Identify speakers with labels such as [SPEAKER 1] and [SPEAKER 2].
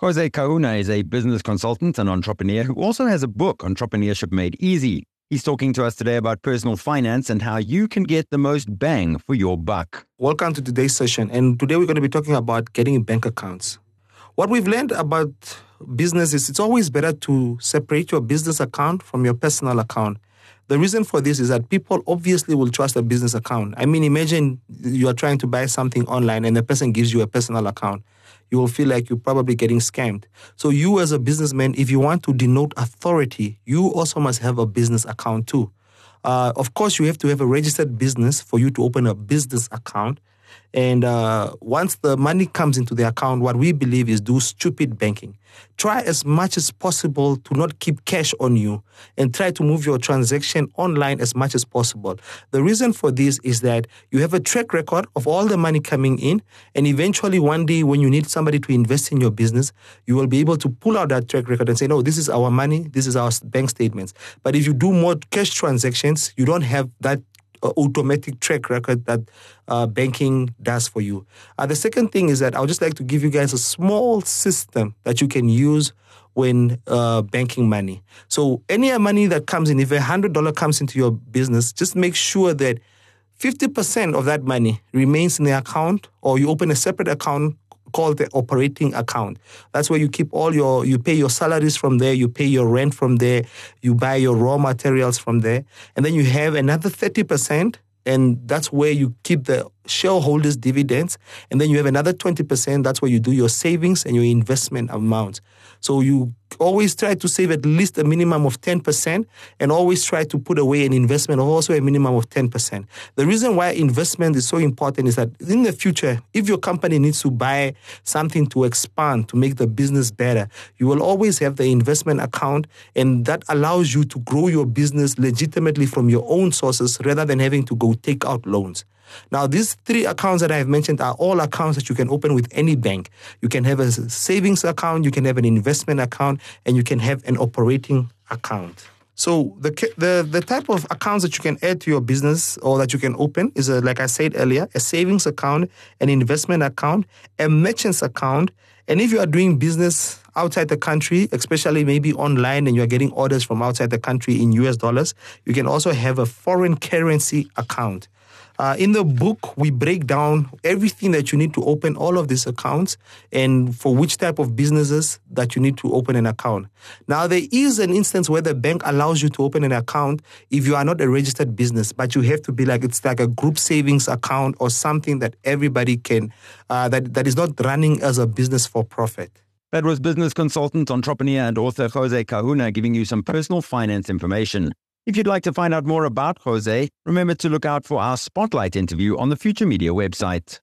[SPEAKER 1] Jose Kahuna is a business consultant and entrepreneur who also has a book, Entrepreneurship Made Easy. He's talking to us today about personal finance and how you can get the most bang for your buck.
[SPEAKER 2] Welcome to today's session. And today we're going to be talking about getting bank accounts. What we've learned about business is it's always better to separate your business account from your personal account. The reason for this is that people obviously will trust a business account. I mean, imagine you are trying to buy something online and the person gives you a personal account you will feel like you're probably getting scammed. So, you as a businessman, if you want to denote authority, you also must have a business account too. Uh, of course, you have to have a registered business for you to open a business account. And uh, once the money comes into the account, what we believe is do stupid banking. Try as much as possible to not keep cash on you and try to move your transaction online as much as possible. The reason for this is that you have a track record of all the money coming in, and eventually one day when you need somebody to invest in your business, you will be able to pull out that track record and say, No, this is our money, this is our bank statements. But if you do more cash transactions, you don't have that automatic track record that uh, banking does for you. Uh, the second thing is that I would just like to give you guys a small system that you can use when uh, banking money. So any money that comes in, if a hundred dollar comes into your business, just make sure that 50% of that money remains in the account or you open a separate account called the operating account. That's where you keep all your, you pay your salaries from there, you pay your rent from there, you buy your raw materials from there. And then you have another 30%, and that's where you keep the shareholders' dividends. And then you have another 20%, that's where you do your savings and your investment amount. So you always try to save at least a minimum of 10% and always try to put away an investment of also a minimum of 10%. The reason why investment is so important is that in the future, if your company needs to buy something to expand, to make the business better, you will always have the investment account and that allows you to grow your business legitimately from your own sources rather than having to go take out loans. Now, these three accounts that I have mentioned are all accounts that you can open with any bank. You can have a savings account, you can have an investment account, and you can have an operating account. So the the the type of accounts that you can add to your business or that you can open is a, like I said earlier, a savings account, an investment account, a merchant's account, and if you are doing business outside the country, especially maybe online and you're getting orders from outside the country in US dollars, you can also have a foreign currency account. Uh, in the book, we break down everything that you need to open all of these accounts and for which type of businesses that you need to open an account. Now, there is an instance where the bank allows you to open an account if you are not a registered business, but you have to be like, it's like a group savings account or something that everybody can, uh, that, that is not running as a business for profit.
[SPEAKER 1] That was business consultant, entrepreneur, and author Jose Kahuna giving you some personal finance information. If you'd like to find out more about Jose, remember to look out for our spotlight interview on the Future Media website.